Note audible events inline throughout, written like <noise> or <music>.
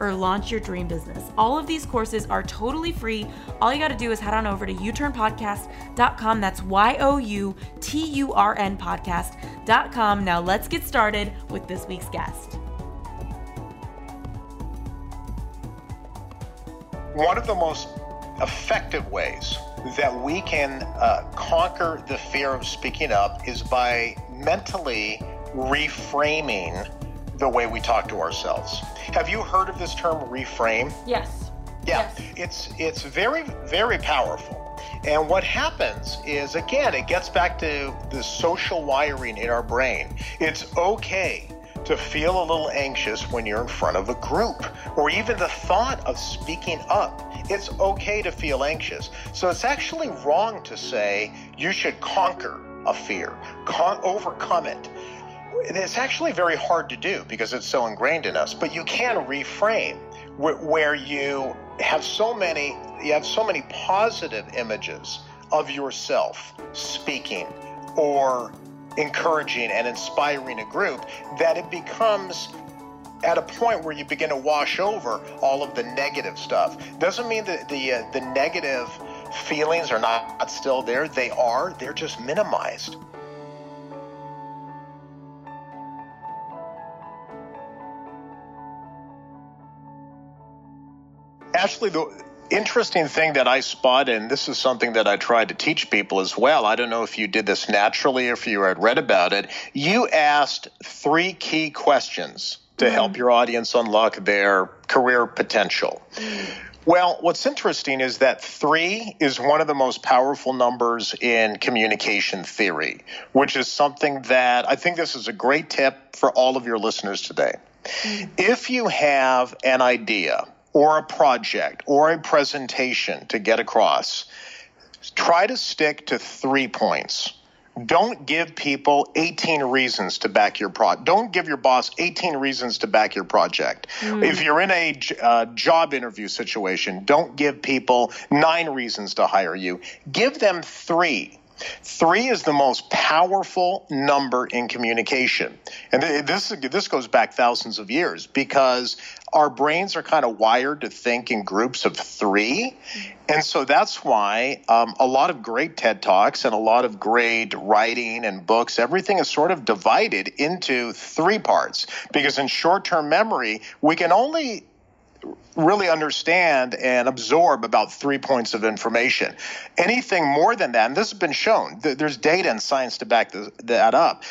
or launch your dream business. All of these courses are totally free. All you got to do is head on over to youturnpodcast.com. That's Y O U T U R N podcast.com. Now let's get started with this week's guest. One of the most effective ways that we can uh, conquer the fear of speaking up is by mentally reframing the way we talk to ourselves. Have you heard of this term reframe? Yes. Yeah, Yes. it's it's very very powerful. And what happens is again, it gets back to the social wiring in our brain. It's okay to feel a little anxious when you're in front of a group or even the thought of speaking up. It's okay to feel anxious. So it's actually wrong to say you should conquer a fear, con- overcome it. It's actually very hard to do because it's so ingrained in us, but you can reframe wh- where you have so many you have so many positive images of yourself speaking or encouraging and inspiring a group that it becomes at a point where you begin to wash over all of the negative stuff. Doesn't mean that the uh, the negative feelings are not still there. They are. They're just minimized. Ashley, the interesting thing that I spotted, and this is something that I tried to teach people as well. I don't know if you did this naturally or if you had read about it. You asked three key questions to mm-hmm. help your audience unlock their career potential. Well, what's interesting is that three is one of the most powerful numbers in communication theory, which is something that I think this is a great tip for all of your listeners today. Mm-hmm. If you have an idea or a project or a presentation to get across, try to stick to three points. Don't give people 18 reasons to back your pro. Don't give your boss 18 reasons to back your project. If you're in a uh, job interview situation, don't give people nine reasons to hire you. Give them three. Three is the most powerful number in communication. And this, this goes back thousands of years because our brains are kind of wired to think in groups of three. And so that's why um, a lot of great TED Talks and a lot of great writing and books, everything is sort of divided into three parts. Because in short term memory, we can only really understand and absorb about three points of information. Anything more than that, and this has been shown, there's data and science to back that up.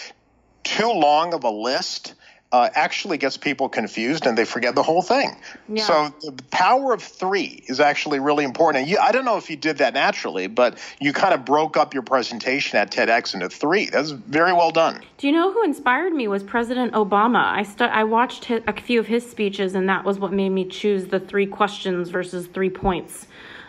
Too long of a list uh, actually gets people confused and they forget the whole thing. Yeah. So the power of three is actually really important. And you, I don't know if you did that naturally, but you kind of broke up your presentation at TEDx into three. That's very well done. Do you know who inspired me was President Obama. I stu- I watched hi- a few of his speeches, and that was what made me choose the three questions versus three points.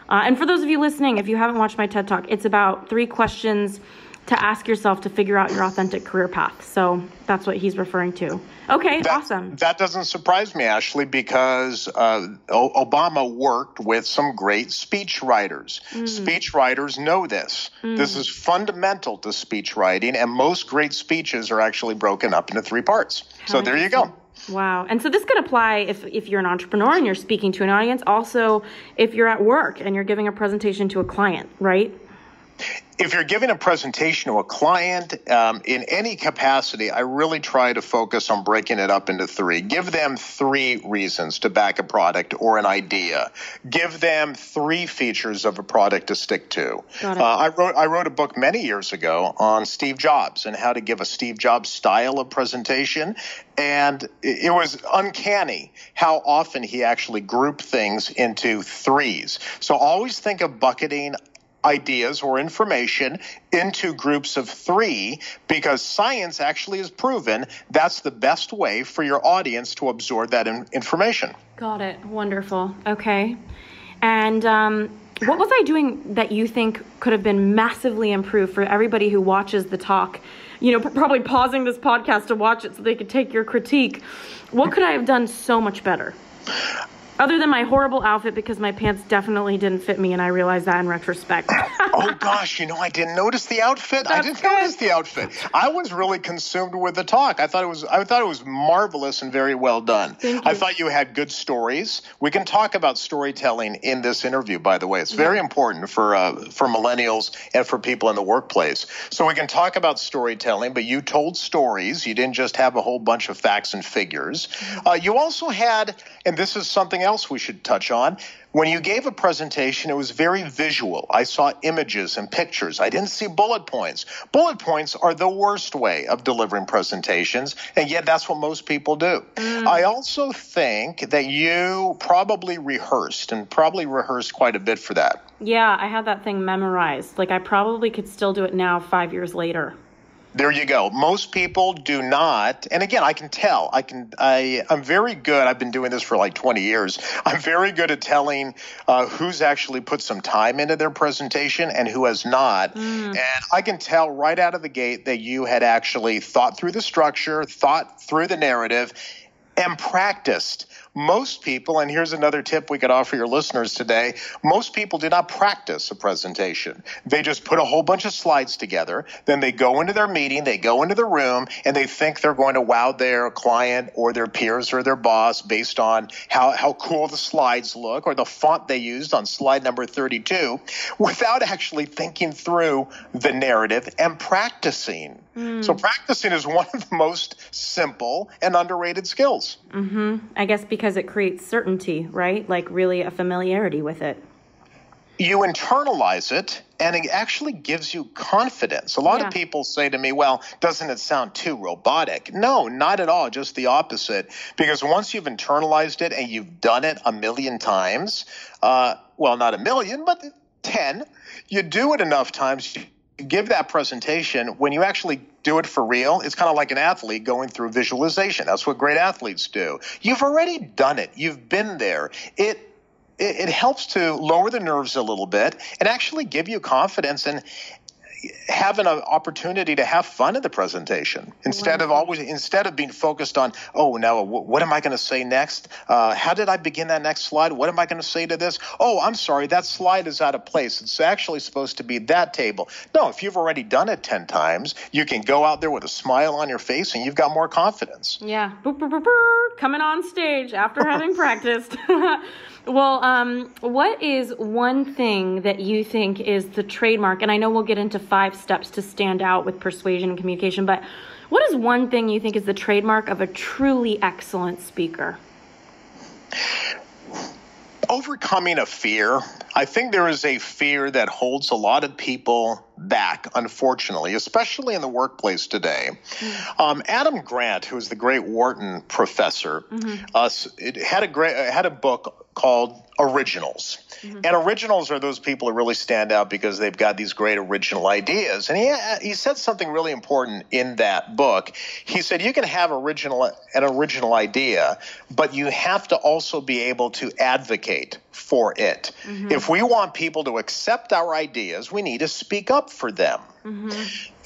Uh, and for those of you listening, if you haven't watched my TED Talk, it's about three questions to ask yourself to figure out your authentic career path. So that's what he's referring to. Okay, That- awesome. That doesn't surprise me, Ashley, because uh, O- Obama worked with some great speech writers. Mm. Speech writers know this. This is fundamental to speech writing, and most great speeches are actually broken up into three parts. so there you go. Wow. And so this could apply if, if you're an entrepreneur and you're speaking to an audience. Also, if you're at work and you're giving a presentation to a client, right? If you're giving a presentation to a client um, in any capacity, I really try to focus on breaking it up into three. Give them three reasons to back a product or an idea. Give them three features of a product to stick to. Uh, I wrote I wrote a book many years ago on Steve Jobs and how to give a Steve Jobs style of presentation, and it was uncanny how often he actually grouped things into threes. So always think of bucketing ideas or information into groups of three because science actually has proven that's the best way for your audience to absorb that in- information. Got it. Wonderful. Okay. And um, what was I doing that you think could have been massively improved for everybody who watches the talk? You know, probably pausing this podcast to watch it so they could take your critique. What could I have done so much better? Other than my horrible outfit because my pants definitely didn't fit me, and I realized that in retrospect. <laughs> oh gosh, you know, I didn't notice the outfit. That's I didn't good. notice the outfit. I was really consumed with the talk. I thought it was I thought it was marvelous and very well done. I thought you had good stories. We can talk about storytelling in this interview, by the way. It's very yeah. important for uh, for millennials and for people in the workplace. So we can talk about storytelling, but you told stories. You didn't just have a whole bunch of facts and figures. Mm-hmm. Uh, you also had, and this is something else we should touch on. When you gave a presentation, it was very visual. I saw images and pictures. I didn't see bullet points. Bullet points are the worst way of delivering presentations, and yet that's what most people do. Mm. I also think that you probably rehearsed and probably rehearsed quite a bit for that. Yeah, I had that thing memorized. Like I probably could still do it now 5 years later there you go. Most people do not. And again, I can tell. I can. I. I'm very good. I've been doing this for like 20 years. I'm very good at telling uh, who's actually put some time into their presentation and who has not. Mm. And I can tell right out of the gate that you had actually thought through the structure, thought through the narrative, and practiced most people, and here's another tip we could offer your listeners today most people do not practice a presentation. They just put a whole bunch of slides together. Then they go into their meeting, they go into the room, and they think they're going to wow their client or their peers or their boss based on how, how cool the slides look or the font they used on slide number 32 without actually thinking through the narrative and practicing. Mm. So, practicing is one of the most simple and underrated skills. Mm-hmm. I guess because it creates certainty, right? Like really a familiarity with it. You internalize it and it actually gives you confidence. A lot yeah. of people say to me, well, doesn't it sound too robotic? No, not at all, just the opposite. Because once you've internalized it and you've done it a million times, uh, well, not a million, but 10, you do it enough times, give that presentation, when you actually do it for real, it's kind of like an athlete going through visualization. That's what great athletes do. You've already done it. You've been there. It it, helps to lower the nerves a little bit and actually give you confidence and having an opportunity to have fun in the presentation instead of always instead of being focused on oh now what am i going to say next? Uh, how did i begin that next slide? What am i going to say to this? Oh i'm sorry that slide is out of place. It's actually supposed to be that table. No if you've already done it 10 times you can go out there with a smile on your face and you've got more confidence. Yeah. Boop, boop, boop, coming on stage after having <laughs> <laughs> <laughs> practiced Well, um, what is one thing that you think is the trademark? And I know we'll get into five steps to stand out with persuasion and communication, but what is one thing you think is the trademark of a truly excellent speaker? Overcoming a fear. I think there is a fear that holds a lot of people back, unfortunately, especially in the workplace today. Mm-hmm. Um, Adam Grant, who is the great Wharton professor, mm-hmm. uh, had a great had a book called originals. Mm-hmm. And originals are those people who really stand out because they've got these great original ideas. And he he said something really important in that book. He said you can have original an original idea, but you have to also be able to advocate for it. Mm-hmm. If we want people to accept our ideas, we need to speak up for them. Mm-hmm.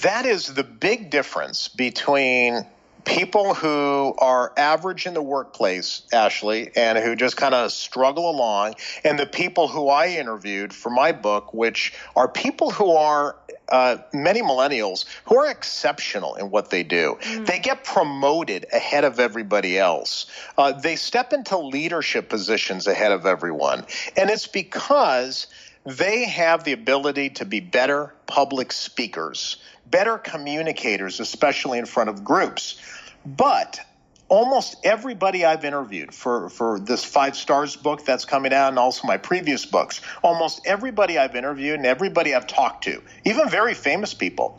That is the big difference between people who are average in the workplace, Ashley, and who just kind of struggle along, and the people who I interviewed for my book, which are people who are uh, many millennials who are exceptional in what they do. Mm. They get promoted ahead of everybody else. Uh, they step into leadership positions ahead of everyone. And it's because they have the ability to be better public speakers, better communicators, especially in front of groups. But almost everybody I've interviewed for, for this Five Stars book that's coming out and also my previous books, almost everybody I've interviewed and everybody I've talked to, even very famous people,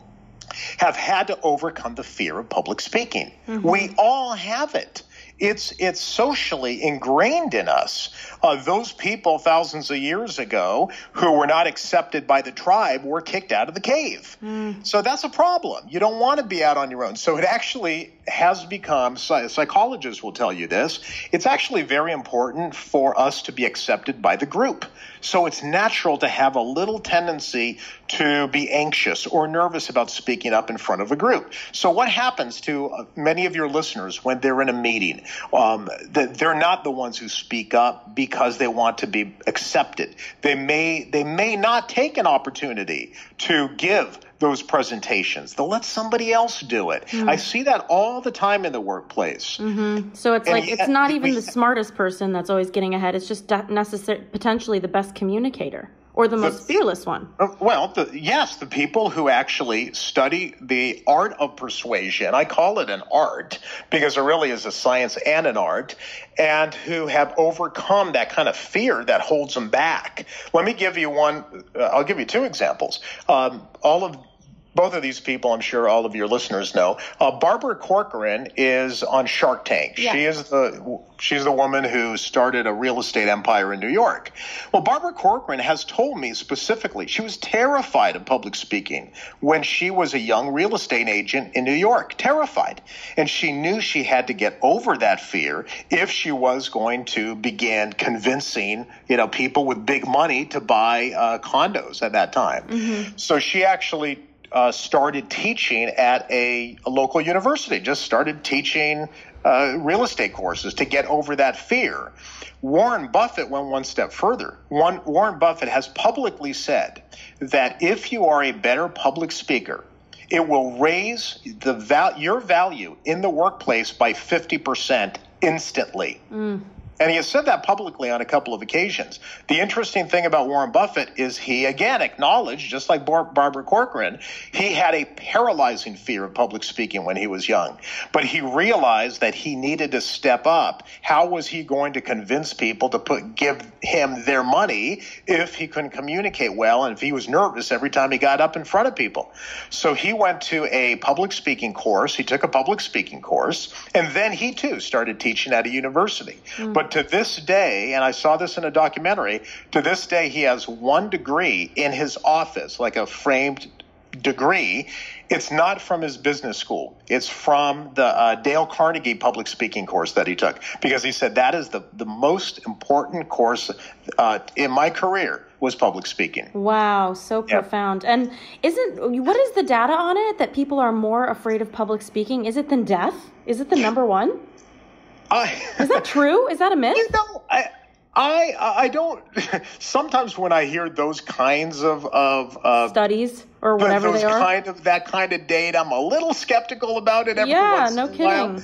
have had to overcome the fear of public speaking. Mm-hmm. We all have it. It's it's socially ingrained in us. Uh, those people thousands of years ago who were not accepted by the tribe were kicked out of the cave. Mm. So that's a problem. You don't want to be out on your own. So it actually has become, psychologists will tell you this, it's actually very important for us to be accepted by the group. So it's natural to have a little tendency to be anxious or nervous about speaking up in front of a group. So what happens to uh, many of your listeners when they're in a meeting? Um, they're not the ones who speak up because they want to be accepted. They may they may not take an opportunity to give those presentations. They'll let somebody else do it. Mm. I see that all the time in the workplace. Mm-hmm. So it's and like it's not even we, the smartest person that's always getting ahead. It's just necessary, potentially the best communicator or the most the, fearless one? Uh, well, the, yes, the people who actually study the art of persuasion. I call it an art because it really is a science and an art, and who have overcome that kind of fear that holds them back. Let me give you one. Uh, I'll give you two examples. Um, all of both of these people, I'm sure all of your listeners know. Uh, Barbara Corcoran is on Shark Tank. Yeah. She is the she's the woman who started a real estate empire in New York. Well, Barbara Corcoran has told me specifically she was terrified of public speaking when she was a young real estate agent in New York. Terrified, and she knew she had to get over that fear if she was going to begin convincing you know people with big money to buy uh, condos at that time. Mm-hmm. So she actually uh, started teaching at a, a, local university, just started teaching uh, real estate courses to get over that fear. Warren Buffett went one step further. One, Warren Buffett has publicly said that if you are a better public speaker, it will raise the val- your value in the workplace by 50% instantly. Mm. And he has said that publicly on a couple of occasions. The interesting thing about Warren Buffett is he, again, acknowledged, just like Bar- Barbara Corcoran, he had a paralyzing fear of public speaking when he was young. But he realized that he needed to step up. How was he going to convince people to put give him their money if he couldn't communicate well and if he was nervous every time he got up in front of people? So he went to a public speaking course. He took a public speaking course, and then he too started teaching at a university. Mm. But to this day, and I saw this in a documentary, to this day, he has one degree in his office, like a framed degree. It's not from his business school. It's from the uh, Dale Carnegie public speaking course that he took because he said that is the, the most important course uh, in my career was public speaking. Wow, so profound. And isn't what is the data on it that people are more afraid of public speaking? Is it than death? Is it the number one? I, is that true? Is that a myth? You know, I, I, I don't. <laughs> Sometimes when I hear those kinds of of uh, studies or whatever they are, kind of that kind of data, I'm a little skeptical about it. Every yeah, no kidding.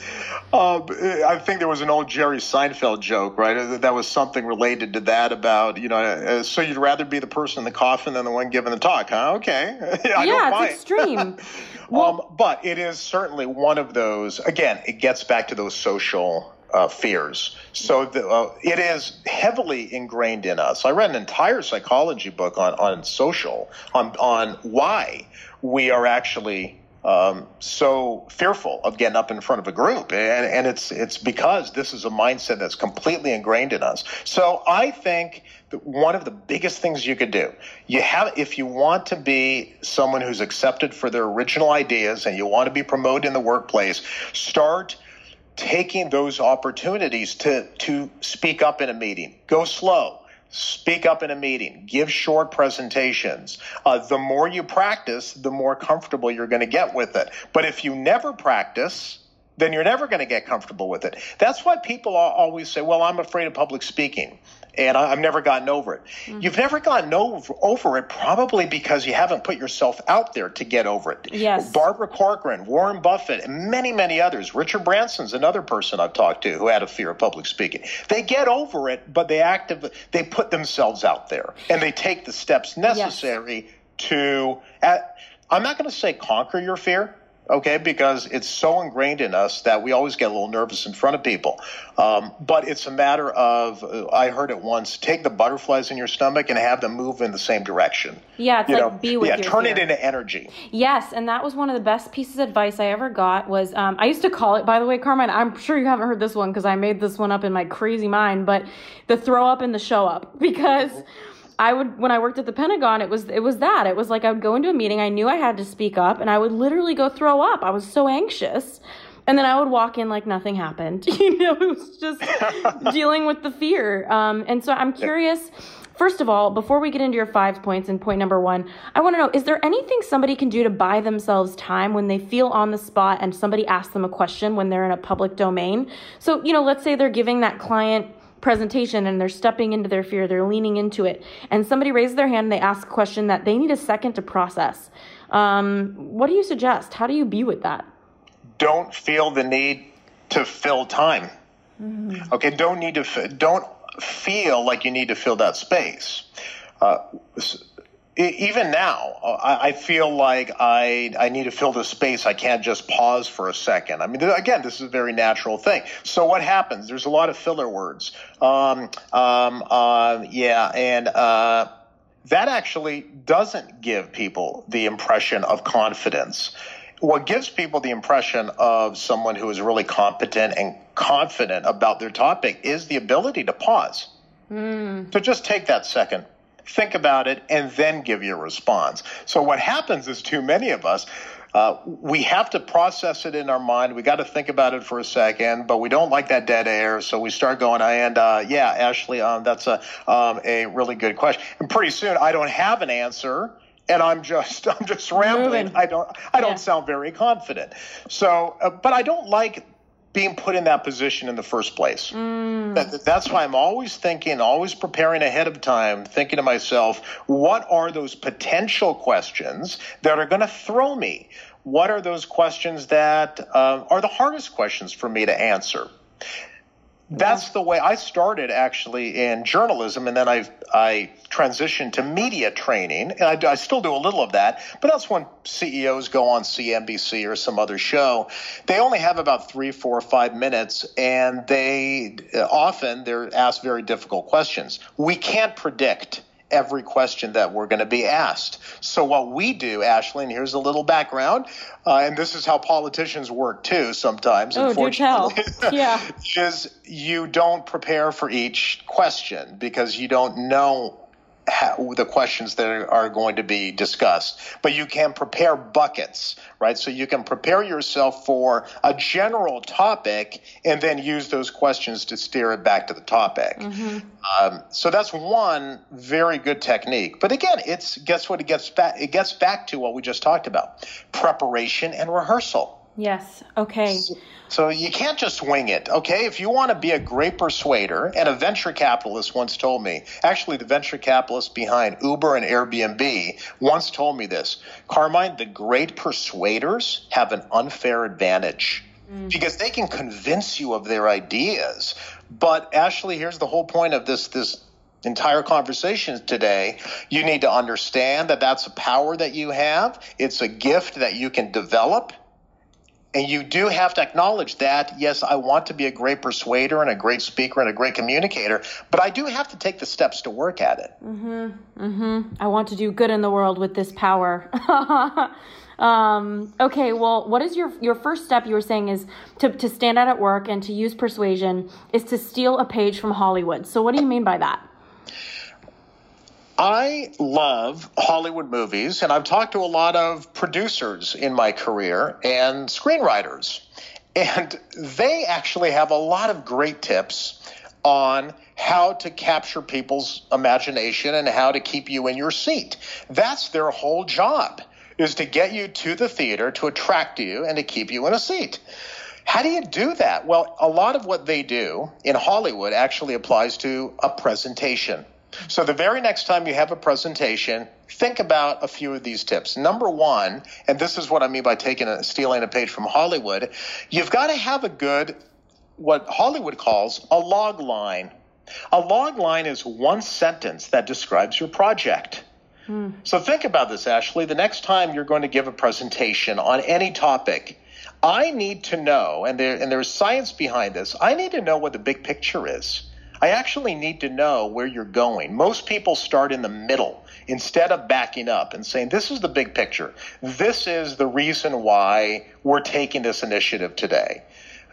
Uh, I think there was an old Jerry Seinfeld joke, right? That was something related to that about you know. Uh, so you'd rather be the person in the coffin than the one giving the talk, huh? Okay. <laughs> yeah, it's extreme. <laughs> well, um, but it is certainly one of those. Again, it gets back to those social uh, fears. So the, uh, it is heavily ingrained in us. I read an entire psychology book on, on social, on, on why we are actually um, so fearful of getting up in front of a group, and, and it's it's because this is a mindset that's completely ingrained in us. So I think that one of the biggest things you could do, you have if you want to be someone who's accepted for their original ideas and you want to be promoted in the workplace, start taking those opportunities to, to speak up in a meeting. Go slow. Speak up in a meeting. Give short presentations. Uh, the more you practice, the more comfortable you're going to get with it. But if you never practice, then you're never going to get comfortable with it. That's why people always say, well, I'm afraid of public speaking. And I, have never gotten over it. Mm-hmm. You've never gotten over, over it probably because you haven't put yourself out there to get over it. Yes. Barbara Corcoran, Warren Buffett, and many, many others. Richard Branson's another person I've talked to who had a fear of public speaking. They get over it, but they actively they put themselves out there and they take the steps necessary yes. to. At, I'm not going to say conquer your fear okay, because it's so ingrained in us that we always get a little nervous in front of people. Um, but it's a matter of, uh, I heard it once, take the butterflies in your stomach and have them move in the same direction. Yeah, it's you like know? be with yeah, turn fear. it into energy. Yes, and that was one of the best pieces of advice I ever got was, um, I used to call it, by the way, Carmine, I'm sure you haven't heard this one because I made this one up in my crazy mind, but the throw up and the show up <laughs> because... I would when I worked at the Pentagon, it was it was that. It was like I would go into a meeting, I knew I had to speak up, and I would literally go throw up. I was so anxious. And then I would walk in like nothing happened. <laughs> You know, it was just <laughs> dealing with the fear. Um, and so I'm curious, first of all, before we get into your five points and point number one, I want to know is there anything somebody can do to buy themselves time when they feel on the spot and somebody asks them a question when they're in a public domain? So, you know, let's say they're giving that client presentation and they're stepping into their fear, they're leaning into it, and somebody raises their hand and they ask a question that they need a second to process. Um, what do you suggest? How do you be with that? Don't feel the need to fill time. Mm-hmm. Okay, don't need to don't feel like you need to fill that space. Uh, even now, uh, I feel like I I need to fill the space. I can't just pause for a second. I mean, again, this is a very natural thing. So what happens? There's a lot of filler words. Um, um, uh, yeah, and uh, that actually doesn't give people the impression of confidence. What gives people the impression of someone who is really competent and confident about their topic is the ability to pause. Mm. So just take that second think about it, and then give your response. So what happens is too many of us, uh, we have to process it in our mind. We got to think about it for a second, but we don't like that dead air. So we start going, and uh, yeah, Ashley, um, that's a um, a really good question. And pretty soon, I don't have an answer and I'm just <laughs> I'm just rambling. Moving. I don't I don't Yeah. sound very confident. So, uh, but I don't like being put in that position in the first place. That, that's why I'm always thinking, always preparing ahead of time, thinking to myself, what are those potential questions that are going to throw me? What are those questions that uh, are the hardest questions for me to answer? That's the way I started actually in journalism, and then I I transitioned to media training, and I, I still do a little of that. But that's when CEOs go on CNBC or some other show. They only have about three, four, five minutes, and they uh, often they're asked very difficult questions. We can't predict every question that we're going to be asked. So what we do, Ashley, and here's a little background, uh, and this is how politicians work too sometimes. Oh, do tell. unfortunately, <laughs> Yeah. is you don't prepare for each question because you don't know how, the questions that are, are going to be discussed. But you can prepare buckets, right? So you can prepare yourself for a general topic and then use those questions to steer it back to the topic. Um, so that's one very good technique. But again, it's guess what? It gets back. It gets back to what we just talked about: preparation and rehearsal. Yes. Okay. So you can't just wing it, okay? If you want to be a great persuader, and a venture capitalist once told me, actually, the venture capitalist behind Uber and Airbnb once told me this Carmine, the great persuaders have an unfair advantage mm. because they can convince you of their ideas. But Ashley, here's the whole point of this this entire conversation today. You need to understand that that's a power that you have. It's a gift that you can develop. And you do have to acknowledge that, yes, I want to be a great persuader and a great speaker and a great communicator, but I do have to take the steps to work at it. Mhm. Mhm. I want to do good in the world with this power. <laughs> um, okay, well, what is your your first step? You were saying is to to stand out at work and to use persuasion is to steal a page from Hollywood. So, what do you mean by that? I love Hollywood movies, and I've talked to a lot of producers in my career and screenwriters. And they actually have a lot of great tips on how to capture people's imagination and how to keep you in your seat. That's their whole job is to get you to the theater to attract you and to keep you in a seat. How do you do that? Well, a lot of what they do in Hollywood actually applies to a presentation. So the very next time you have a presentation, think about a few of these tips. Number one, and this is what I mean by taking a, stealing a page from Hollywood, you've got to have a good, what Hollywood calls a log line. A log line is one sentence that describes your project. Hmm. So think about this, Ashley. The next time you're going to give a presentation on any topic, I need to know, and there and there's science behind this. I need to know what the big picture is. I actually need to know where you're going. Most people start in the middle instead of backing up and saying, This is the big picture. This is the reason why we're taking this initiative today.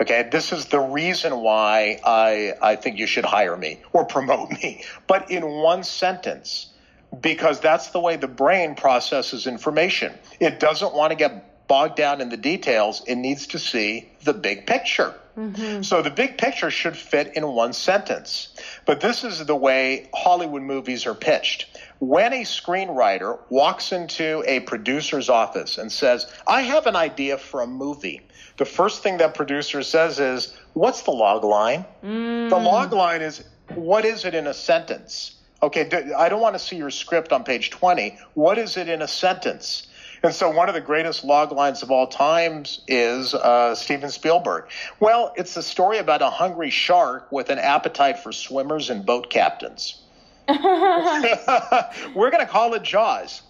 Okay, this is the reason why I, I think you should hire me or promote me. But in one sentence, because that's the way the brain processes information. It doesn't want to get bogged down in the details, it needs to see the big picture. Mm-hmm. So the big picture should fit in one sentence. But this is the way Hollywood movies are pitched. When a screenwriter walks into a producer's office and says, I have an idea for a movie, the first thing that producer says is, What's the log line? Mm. The log line is, What is it in a sentence? Okay, I don't want to see your script on page 20. What is it in a sentence? And so one of the greatest log lines of all times is uh, Steven Spielberg. Well, it's a story about a hungry shark with an appetite for swimmers and boat captains. <laughs> We're going to call it Jaws.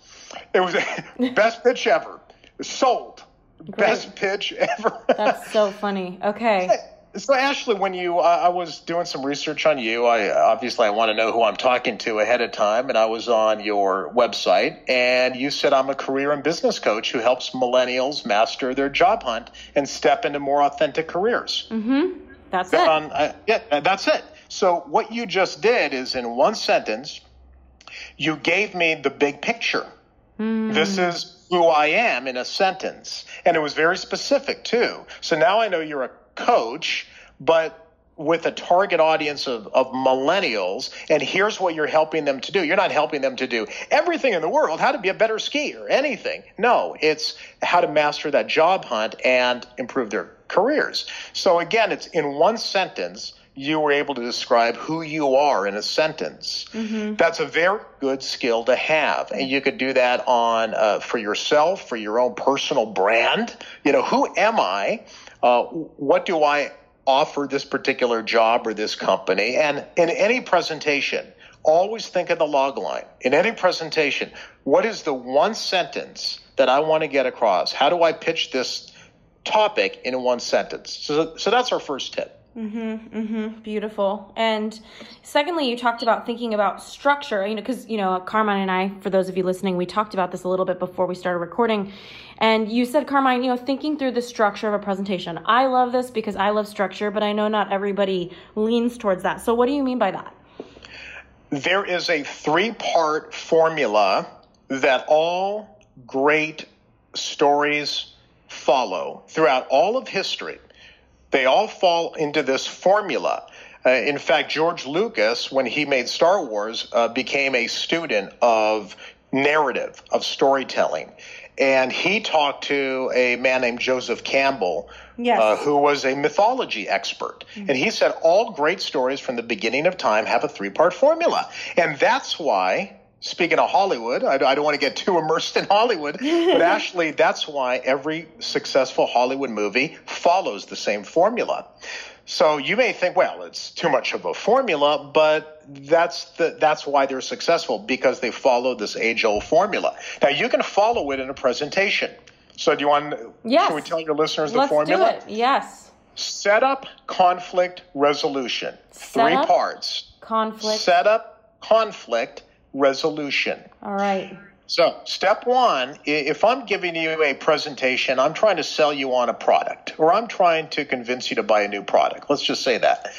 It was the <laughs> best pitch ever. Sold. Great. Best pitch ever. That's so funny. Okay. So Ashley, when you, uh, I was doing some research on you. I obviously I want to know who I'm talking to ahead of time, and I was on your website, and you said I'm a career and business coach who helps millennials master their job hunt and step into more authentic careers. Mm-hmm. That's it. Uh, yeah, that's it. So what you just did is in one sentence, you gave me the big picture. Mm. This is who I am in a sentence, and it was very specific too. So now I know you're a coach, but with a target audience of, of millennials, and here's what you're helping them to do. You're not helping them to do everything in the world, how to be a better skier, anything. No, it's how to master that job hunt and improve their careers. So again, it's in one sentence, you were able to describe who you are in a sentence. Mm-hmm. That's a very good skill to have, and you could do that on uh, for yourself, for your own personal brand. You know, who am I? Uh, what do I offer this particular job or this company? And in any presentation, always think of the log line. In any presentation, what is the one sentence that I want to get across? How do I pitch this topic in one sentence? So, so that's our first tip. Mm-hmm, mm-hmm. Beautiful. And secondly, you talked about thinking about structure, you know, because, you know, Carmine and I, for those of you listening, we talked about this a little bit before we started recording. And you said, Carmine, you know, thinking through the structure of a presentation. I love this because I love structure, but I know not everybody leans towards that. So what do you mean by that? There is a three part formula that all great stories follow throughout all of history they all fall into this formula. Uh, in fact, George Lucas, when he made Star Wars, uh, became a student of narrative, of storytelling. And he talked to a man named Joseph Campbell, yes. uh, who was a mythology expert. Mm-hmm. And he said all great stories from the beginning of time have a three part formula. And that's why speaking of Hollywood, I, I, don't want to get too immersed in Hollywood, but <laughs> actually, that's why every successful Hollywood movie follows the same formula. So you may think, well, it's too much of a formula, but that's the, that's why they're successful because they follow this age-old formula. Now you can follow it in a presentation. So do you want? Yes. Can we tell your listeners the Let's formula? Do it. Yes. Setup, conflict, resolution. Three parts. Conflict. Setup, conflict, resolution. All right. So, step one if I'm giving you a presentation, I'm trying to sell you on a product, or I'm trying to convince you to buy a new product. Let's just say that.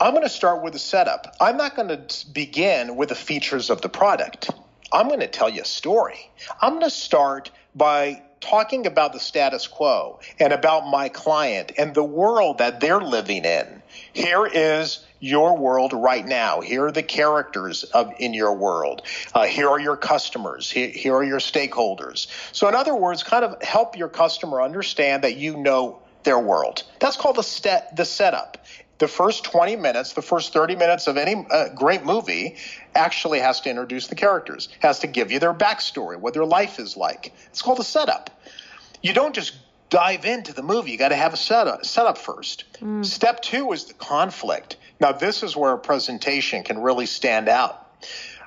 I'm going to start with a setup. I'm not going to begin with the features of the product. I'm going to tell you a story. I'm going to start by talking about the status quo and about my client and the world that they're living in. Here is your world right now. Here are the characters of in your world. Uh, here are your customers. Here, here are your stakeholders. So, in other words, kind of help your customer understand that you know their world. That's called the, st- the setup. The first 20 minutes, the first 30 minutes of any uh, great movie actually has to introduce the characters, has to give you their backstory, what their life is like. It's called a setup. You don't just dive into the movie. You got to have a setup, setup first. Mm. Step two is the conflict. Now, this is where a presentation can really stand out.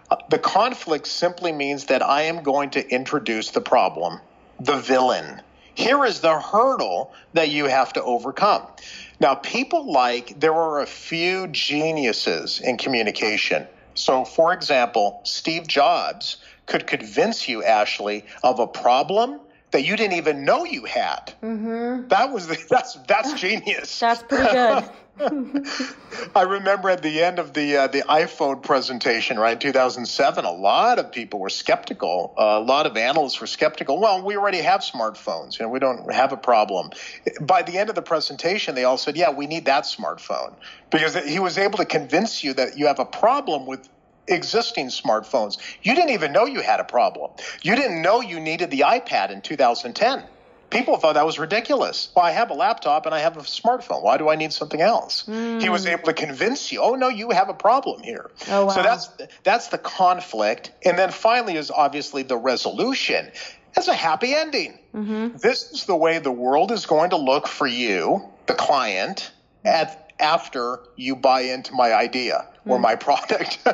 Uh, the conflict simply means that I am going to introduce the problem, the villain. Here is the hurdle that you have to overcome. Now, people like, there are a few geniuses in communication. So, for example, Steve Jobs could convince you, Ashley, of a problem that you didn't even know you had. Mm-hmm. That was the, <laughs> that's that's genius. that's pretty good. <laughs> <laughs> I remember at the end of the uh, the iPhone presentation, right, in 2007, a lot of people were skeptical. Uh, a lot of analysts were skeptical. Well, we already have smartphones, you know, we don't have a problem. By the end of the presentation, they all said, "Yeah, we need that smartphone," because he was able to convince you that you have a problem with existing smartphones. You didn't even know you had a problem. You didn't know you needed the iPad in 2010. People thought that was ridiculous. Well, I have a laptop and I have a smartphone. Why do I need something else? Mm. He was able to convince you, oh no, you have a problem here. Oh, wow. So that's that's the conflict. And then finally is obviously the resolution. It's a happy ending. Mm-hmm. This is the way the world is going to look for you, the client, at after you buy into my idea or mm. my product. <laughs>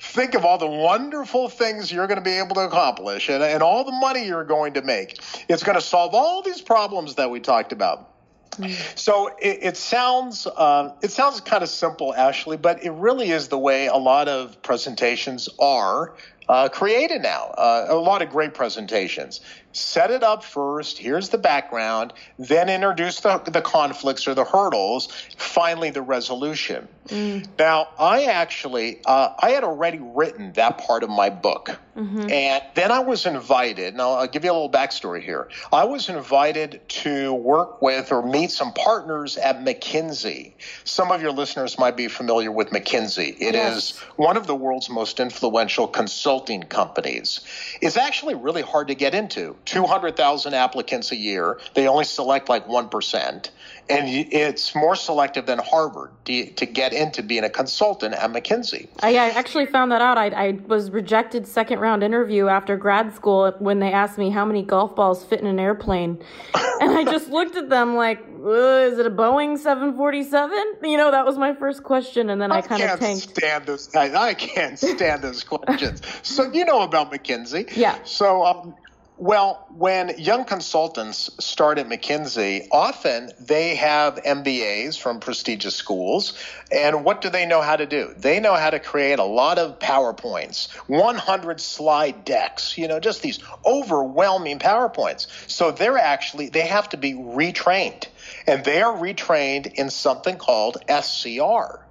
think of all the wonderful things you're going to be able to accomplish and, and all the money you're going to make. It's going to solve all these problems that we talked about. Mm. So it, it sounds uh, it sounds kind of simple, Ashley, but it really is the way a lot of presentations are uh, created now. Uh, a lot of great presentations set it up first. Here's the background. Then introduce the, the conflicts or the hurdles. Finally, the resolution. Mm. Now, I actually, uh, I had already written that part of my book. Mm-hmm. And then I was invited, now I'll give you a little backstory here. I was invited to work with or meet some partners at McKinsey. Some of your listeners might be familiar with McKinsey. It yes. is one of the world's most influential consulting companies. It's actually really hard to get into 200,000 applicants a year. They only select like 1%. And it's more selective than Harvard to, to get into being a consultant at McKinsey. I, I actually found that out. I, I was rejected second round interview after grad school when they asked me how many golf balls fit in an airplane. <laughs> and I just looked at them like, is it a Boeing 747? You know, that was my first question. And then I, I kind of tanked. Stand those, I, I can't stand those <laughs> questions. so you know about McKinsey. Yeah. So um, well, when young consultants start at McKinsey, often they have MBAs from prestigious schools. And what do they know how to do? They know how to create a lot of PowerPoints, 100 slide decks, you know, just these overwhelming PowerPoints. So they're actually, they have to be retrained. And they are retrained in something called SCR.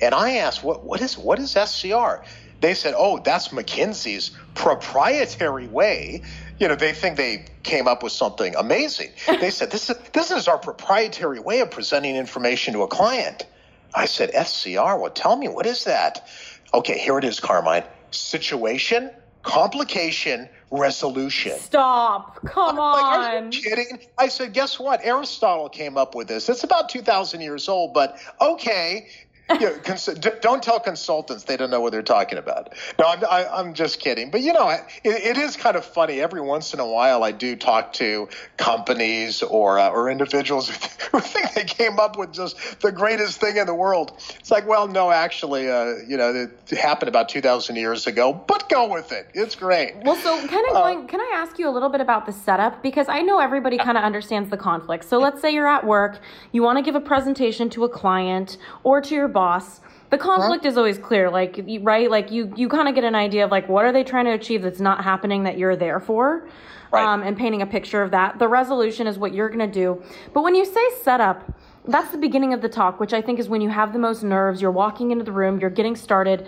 And I asked, what, what is what is SCR? They said, oh, that's McKinsey's proprietary way you know, they think they came up with something amazing. They said, this is, this is our proprietary way of presenting information to a client. I said, SCR, well, tell me, what is that? Okay, here it is, Carmine. Situation, complication, resolution. Stop. Come on. Like, are you kidding? I said, guess what? Aristotle came up with this. It's about 2,000 years old, but okay, yeah, cons- don't tell consultants they don't know what they're talking about. No, I'm, I, i am just kidding. But you know, it, it is kind of funny. Every once in a while, I do talk to companies or uh, or individuals <laughs> who think they came up with just the greatest thing in the world. It's like, well, no, actually, uh, you know, it happened about 2,000 years ago. But go with it. It's great. Well, so kind of uh, going. can I ask you a little bit about the setup because I know everybody kind of understands the conflict. So let's say you're at work, you want to give a presentation to a client or to your boss the conflict huh? is always clear like right? Like you you kind of get an idea of like what are they trying to achieve that's not happening that you're there for right. um, and painting a picture of that. The resolution is what you're going to do. But when you say setup that's the beginning of the talk which i think is when you have the most nerves you're walking into the room you're getting started.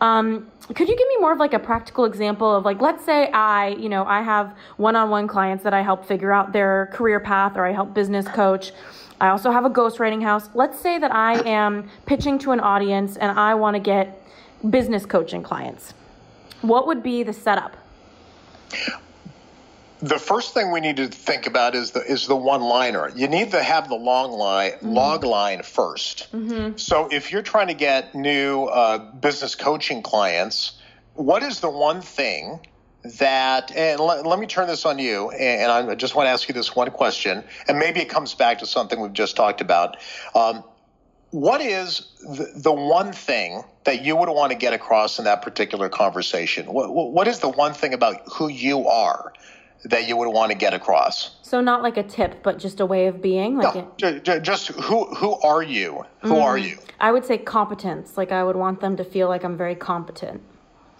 Um, could you give me more of like a practical example of like let's say i you know i have one-on-one clients that i help figure out their career path or i help business coach I also have a ghostwriting house. Let's say that I am pitching to an audience and I want to get business coaching clients. What would be the setup? the first thing we need to think about is the is the one liner. You need to have the long line mm-hmm. log line 1st mm-hmm. So if you're trying to get new uh, business coaching clients, what is the one thing that? And let, let me turn this on you, and, I just want to ask you this one question, and maybe it comes back to something we've just talked about. Um, what is the, the, one thing that you would want to get across in that particular conversation? What, what is the one thing about who you are that you would want to get across? So not like a tip, but just a way of being. Like no, it, just who who are you? Who mm, are you? I would say competence. Like I would want them to feel like I'm very competent.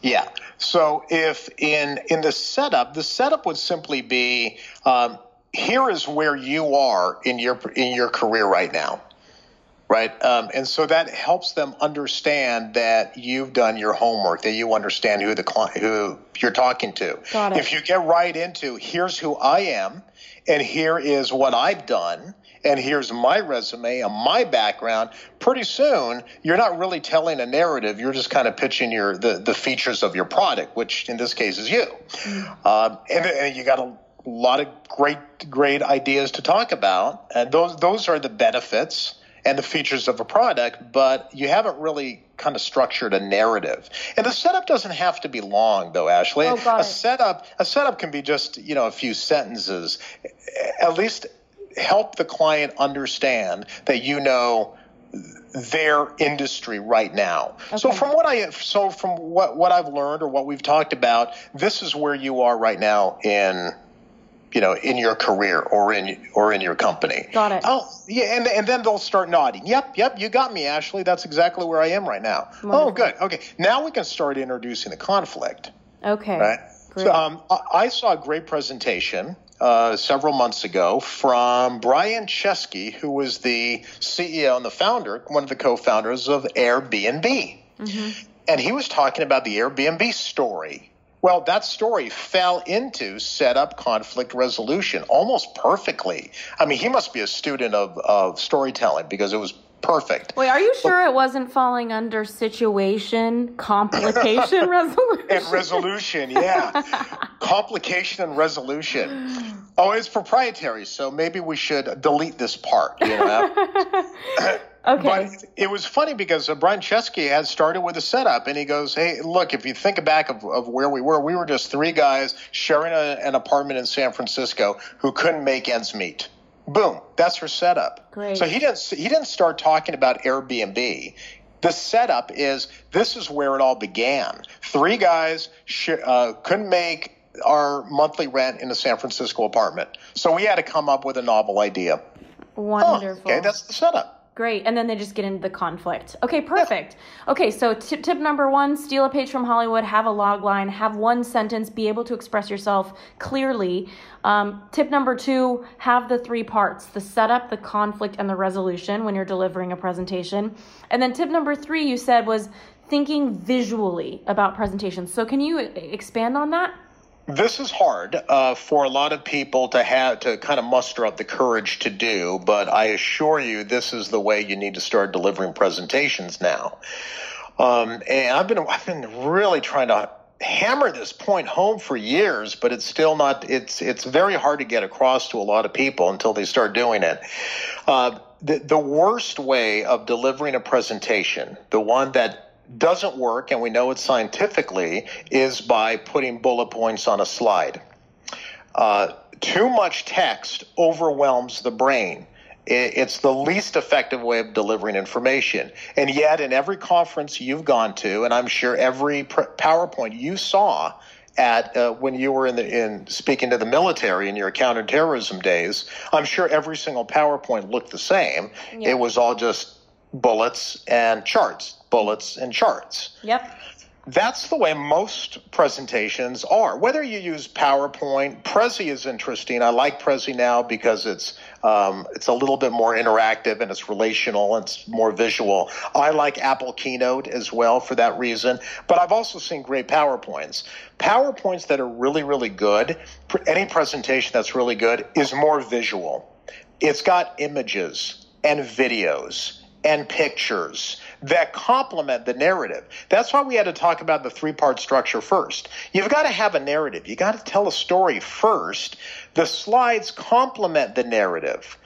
Yeah. So if in in the setup, the setup would simply be um, here is where you are in your in your career right now right? Um, and so that helps them understand that you've done your homework, that you understand who the client, who you're talking to. Got it. If you get right into here's who I am, and here is what I've done, and here's my resume and my background. Pretty soon, you're not really telling a narrative. You're just kind of pitching your the, the features of your product, which in this case is you. Mm. Um, and, and you got a lot of great great ideas to talk about, and those those are the benefits and the features of a product, but you haven't really kind of structured a narrative. And the setup doesn't have to be long, though, Ashley. Oh, a setup a setup can be just you know a few sentences. At least help the client understand that you know their industry right now. Okay. So from what I so from what what I've learned or what we've talked about, this is where you are right now in you know, in your career or in or in your company. Got it. Oh, yeah, and and then they'll start nodding. Yep, yep, you got me, Ashley. That's exactly where I am right now. Wonderful. Oh, good. Okay, now we can start introducing the conflict. Okay. Right. Great. So, um, I saw a great presentation uh, several months ago from Brian Chesky, who was the CEO and the founder, one of the co-founders of Airbnb. Mm-hmm. And he was talking about the Airbnb story well, that story fell into setup conflict resolution almost perfectly. I mean, he must be a student of, of storytelling because it was perfect. Wait, are you sure it wasn't falling under situation, complication, <laughs> resolution? And resolution, yeah. <laughs> complication and resolution. Oh, it's proprietary, so maybe we should delete this part, you know? <laughs> Okay. But it was funny because Brian Chesky had started with a setup, and he goes, "Hey, look, if you think back of, of where we were, we were just three guys sharing a, an apartment in San Francisco who couldn't make ends meet. Boom, that's her setup. Great. So he didn't he didn't start talking about Airbnb. The setup is this is where it all began. Three guys sh- uh, couldn't make our monthly rent in a San Francisco apartment, so we had to come up with a novel idea. Wonderful. Oh, okay, that's the setup. Great. And then they just get into the conflict. Okay, perfect. Okay, so tip, tip number one steal a page from Hollywood, have a log line, have one sentence, be able to express yourself clearly. Um, tip number two have the three parts the setup, the conflict, and the resolution when you're delivering a presentation. And then tip number three you said was thinking visually about presentations. So can you expand on that? This is hard uh, for a lot of people to have to kind of muster up the courage to do, but I assure you, this is the way you need to start delivering presentations now. Um, and I've been I've been really trying to hammer this point home for years, but it's still not. It's it's very hard to get across to a lot of people until they start doing it. Uh, the, the worst way of delivering a presentation, the one that doesn't work, and we know it scientifically, is by putting bullet points on a slide. Uh, too much text overwhelms the brain. It's the least effective way of delivering information. And yet, in every conference you've gone to, and I'm sure every PowerPoint you saw at uh, when you were in the in speaking to the military in your counterterrorism days, I'm sure every single PowerPoint looked the same. Yeah. It was all just bullets and charts bullets and charts. Yep. That's the way most presentations are. Whether you use PowerPoint, Prezi is interesting. I like Prezi now because it's um, it's a little bit more interactive and it's relational. And it's more visual. I like Apple Keynote as well for that reason. But I've also seen great PowerPoints. PowerPoints that are really really good. Any presentation that's really good is more visual. It's got images and videos and pictures that complement the narrative. That's why we had to talk about the three part structure first. You've got to have a narrative. You got to tell a story first. The slides complement the narrative.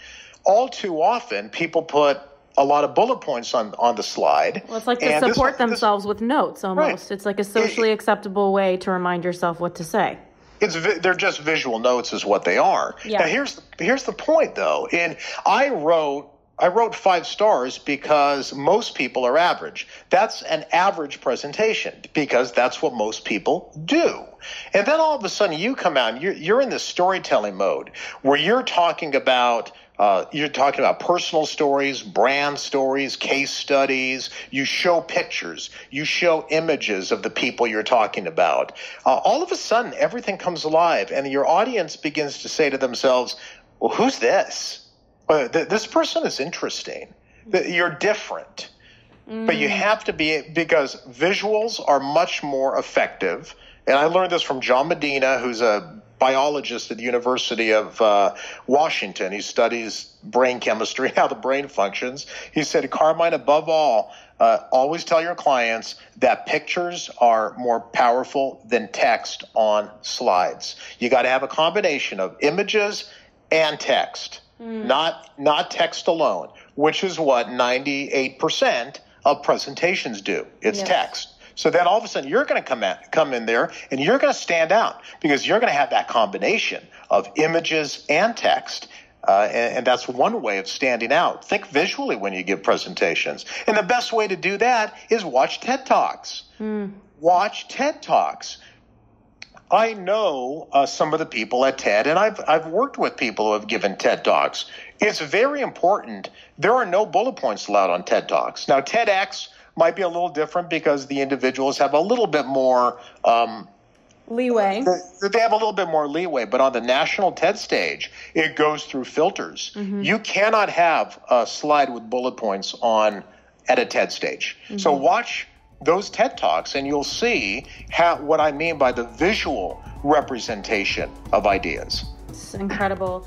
All too often, people put a lot of bullet points on, on the slide. Well, it's like to support this, themselves this, with notes almost. Right. It's like a socially acceptable way to remind yourself what to say. It's they're just visual notes, is what they are. Yeah. Now here's here's the point though, and I wrote I wrote five stars because most people are average. That's an average presentation because that's what most people do. And then all of a sudden you come out and you're, you're in this storytelling mode where you're talking about uh, you're talking about personal stories, brand stories, case studies. You show pictures. You show images of the people you're talking about. Uh, all of a sudden, everything comes alive, and your audience begins to say to themselves, "Well, who's this? Uh, th- this person is interesting. You're different." Mm. But you mm. have to be because visuals are much more effective. And I learned this from John Medina, who's a biologist at the University of uh, Washington. He studies brain chemistry, how the brain functions. He said, Carmine, above all, uh, always tell your clients that pictures are more powerful than text on slides. You got to have a combination of images and text, mm. not not text alone, which is what 98% of presentations do. It's yes. text. So then all of a sudden you're going to come at, come in there and you're going to stand out because you're going to have that combination of images and text. Uh, and, and, that's one way of standing out. Think visually when you give presentations. And the best way to do that is watch TED Talks. Mm. Watch TED Talks. I know uh, some of the people at TED, and I've, I've worked with people who have given TED Talks. It's very important. There are no bullet points allowed on TED Talks. Now, TEDx might be a little different because the individuals have a little bit more um, leeway. They have a little bit more leeway, but on the national TED stage, it goes through filters. Mm-hmm. You cannot have a slide with bullet points on at a TED stage. Mm-hmm. So watch those TED Talks and you'll see how, what I mean by the visual representation of ideas. It's incredible.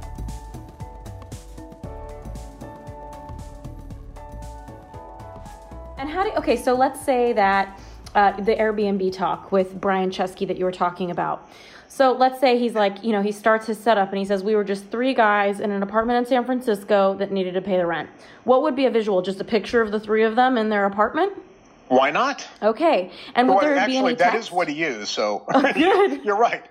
And how do okay? So let's say that uh, the Airbnb talk with Brian Chesky that you were talking about. So let's say he's like, you know, he starts his setup and he says, We were just three guys in an apartment in San Francisco that needed to pay the rent. What would be a visual? Just a picture of the three of them in their apartment? Why not? Okay. And would well, there actually, be any that is what he used. So <laughs> oh, <laughs> you're right.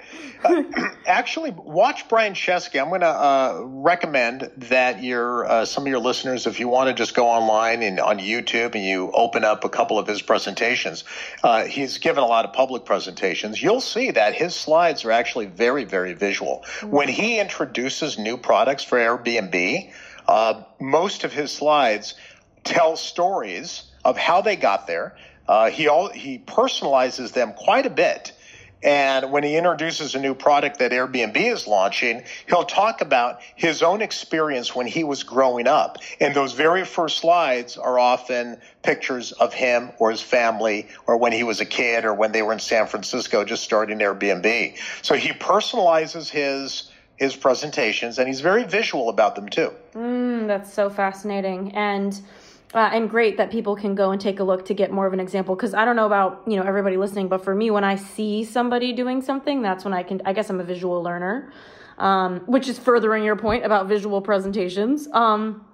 Uh, <clears throat> actually, watch Brian Chesky. I'm going to uh, recommend that your uh, some of your listeners, if you want to just go online and on YouTube and you open up a couple of his presentations, uh, he's given a lot of public presentations. You'll see that his slides are actually very, very visual. Mm-hmm. When he introduces new products for Airbnb, uh, most of his slides tell stories of how they got there. Uh, he all, he personalizes them quite a bit. And when he introduces a new product that Airbnb is launching, he'll talk about his own experience when he was growing up. And those very first slides are often pictures of him or his family or when he was a kid or when they were in San Francisco just starting Airbnb. So he personalizes his his presentations and he's very visual about them too. Mm, that's so fascinating. And uh, and great that people can go and take a look to get more of an example because i don't know about you know everybody listening but for me when i see somebody doing something that's when i can i guess i'm a visual learner um, which is furthering your point about visual presentations. Um,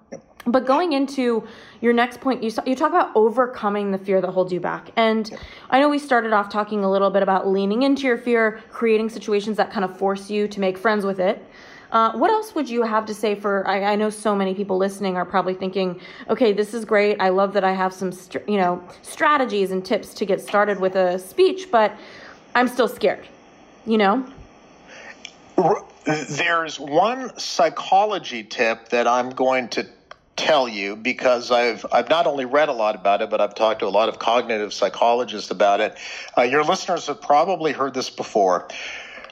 but going into your next point you, you talk about overcoming the fear that holds you back. And i know we started off talking a little bit about leaning into your fear creating situations that kind of force you to make friends with it uh, what else would you have to say for? I, I, know so many people listening are probably thinking, okay, this is great. I love that I have some, you know, strategies and tips to get started with a speech, but I'm still scared. You know. There's one psychology tip that I'm going to tell you because I've I've not only read a lot about it, but I've talked to a lot of cognitive psychologists about it. Uh, your listeners have probably heard this before.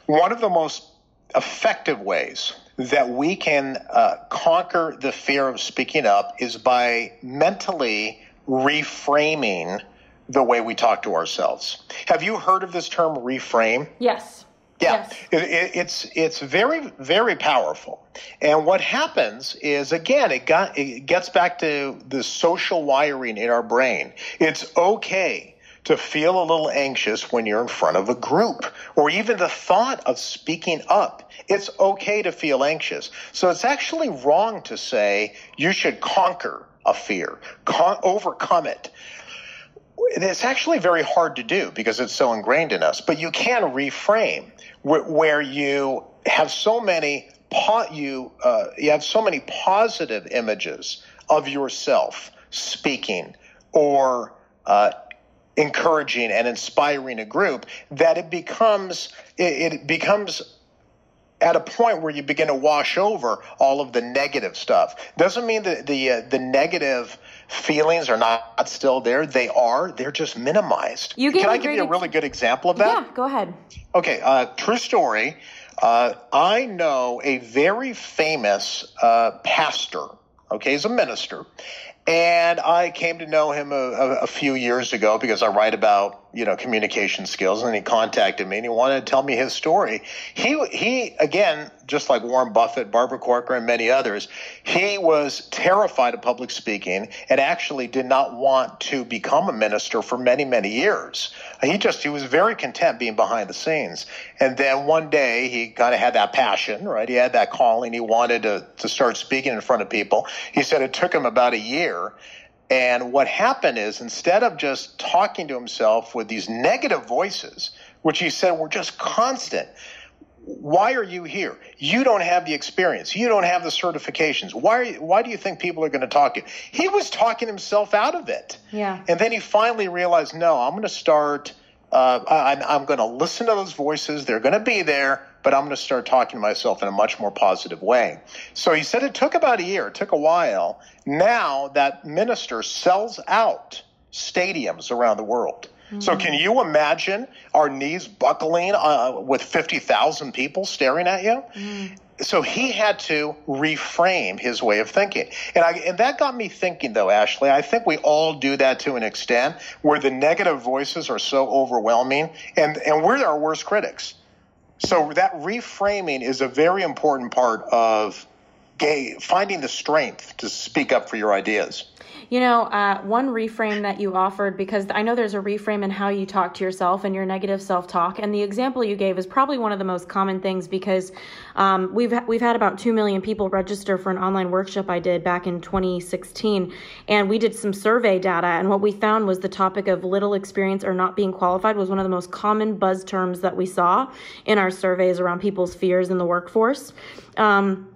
One of the most effective ways that we can uh, conquer the fear of speaking up is by mentally reframing the way we talk to ourselves. Have you heard of this term reframe? Yes. Yeah, yes. it, it, it's it's very very powerful. And what happens is again it got it gets back to the social wiring in our brain. It's okay to feel a little anxious when you're in front of a group or even the thought of speaking up. It's okay to feel anxious. So it's actually wrong to say you should conquer a fear, con- overcome it it's actually very hard to do because it's so ingrained in us. But you can reframe where, you have so many po- you uh, you have so many positive images of yourself speaking or uh, encouraging and inspiring a group that it becomes it, it becomes at a point where you begin to wash over all of the negative stuff. Doesn't mean that the uh, the negative feelings are not still there. They are. They're just minimized. You Can I give you a really good example of that? Yeah, go ahead. Okay, uh, true story. Uh, I know a very famous uh, pastor. Okay, he's a minister, and I came to know him a, a, a, few years ago because I write about you know communication skills, and he contacted me and he wanted to tell me his story. He he again, just like Warren Buffett, Barbara Corcoran, and many others, he was terrified of public speaking and actually did not want to become a minister for many many years. He just he was very content being behind the scenes, and then one day he kind of had that passion, right? He had that calling. He wanted to to start speaking in front of people. He said it took him about a year and what happened is instead of just talking to himself with these negative voices, which he said were just constant, why are you here? You don't have the experience. You don't have the certifications. Why, you, why do you think people are going to talk to you? He was talking himself out of it. Yeah. And then he finally realized, no, I'm going to start, uh, I, I'm going to listen to those voices. They're going to be there but I'm going to start talking to myself in a much more positive way. So he said it took about a year, it took a while. Now that minister sells out stadiums around the world. Mm-hmm. So can you imagine our knees buckling uh, with 50,000 people staring at you? Mm. So he had to reframe his way of thinking. And, I, and that got me thinking, though, Ashley. I think we all do that to an extent where the negative voices are so overwhelming, and, and we're our worst critics. So that reframing is a very important part of finding the strength to speak up for your ideas. You know, uh, one reframe that you offered, because I know there's a reframe in how you talk to yourself and your negative self talk. And the example you gave is probably one of the most common things because um, we've, we've had about 2 million people register for an online workshop I did back in 2016. And we did some survey data. And what we found was the topic of little experience or not being qualified was one of the most common buzz terms that we saw in our surveys around people's fears in the workforce. Um,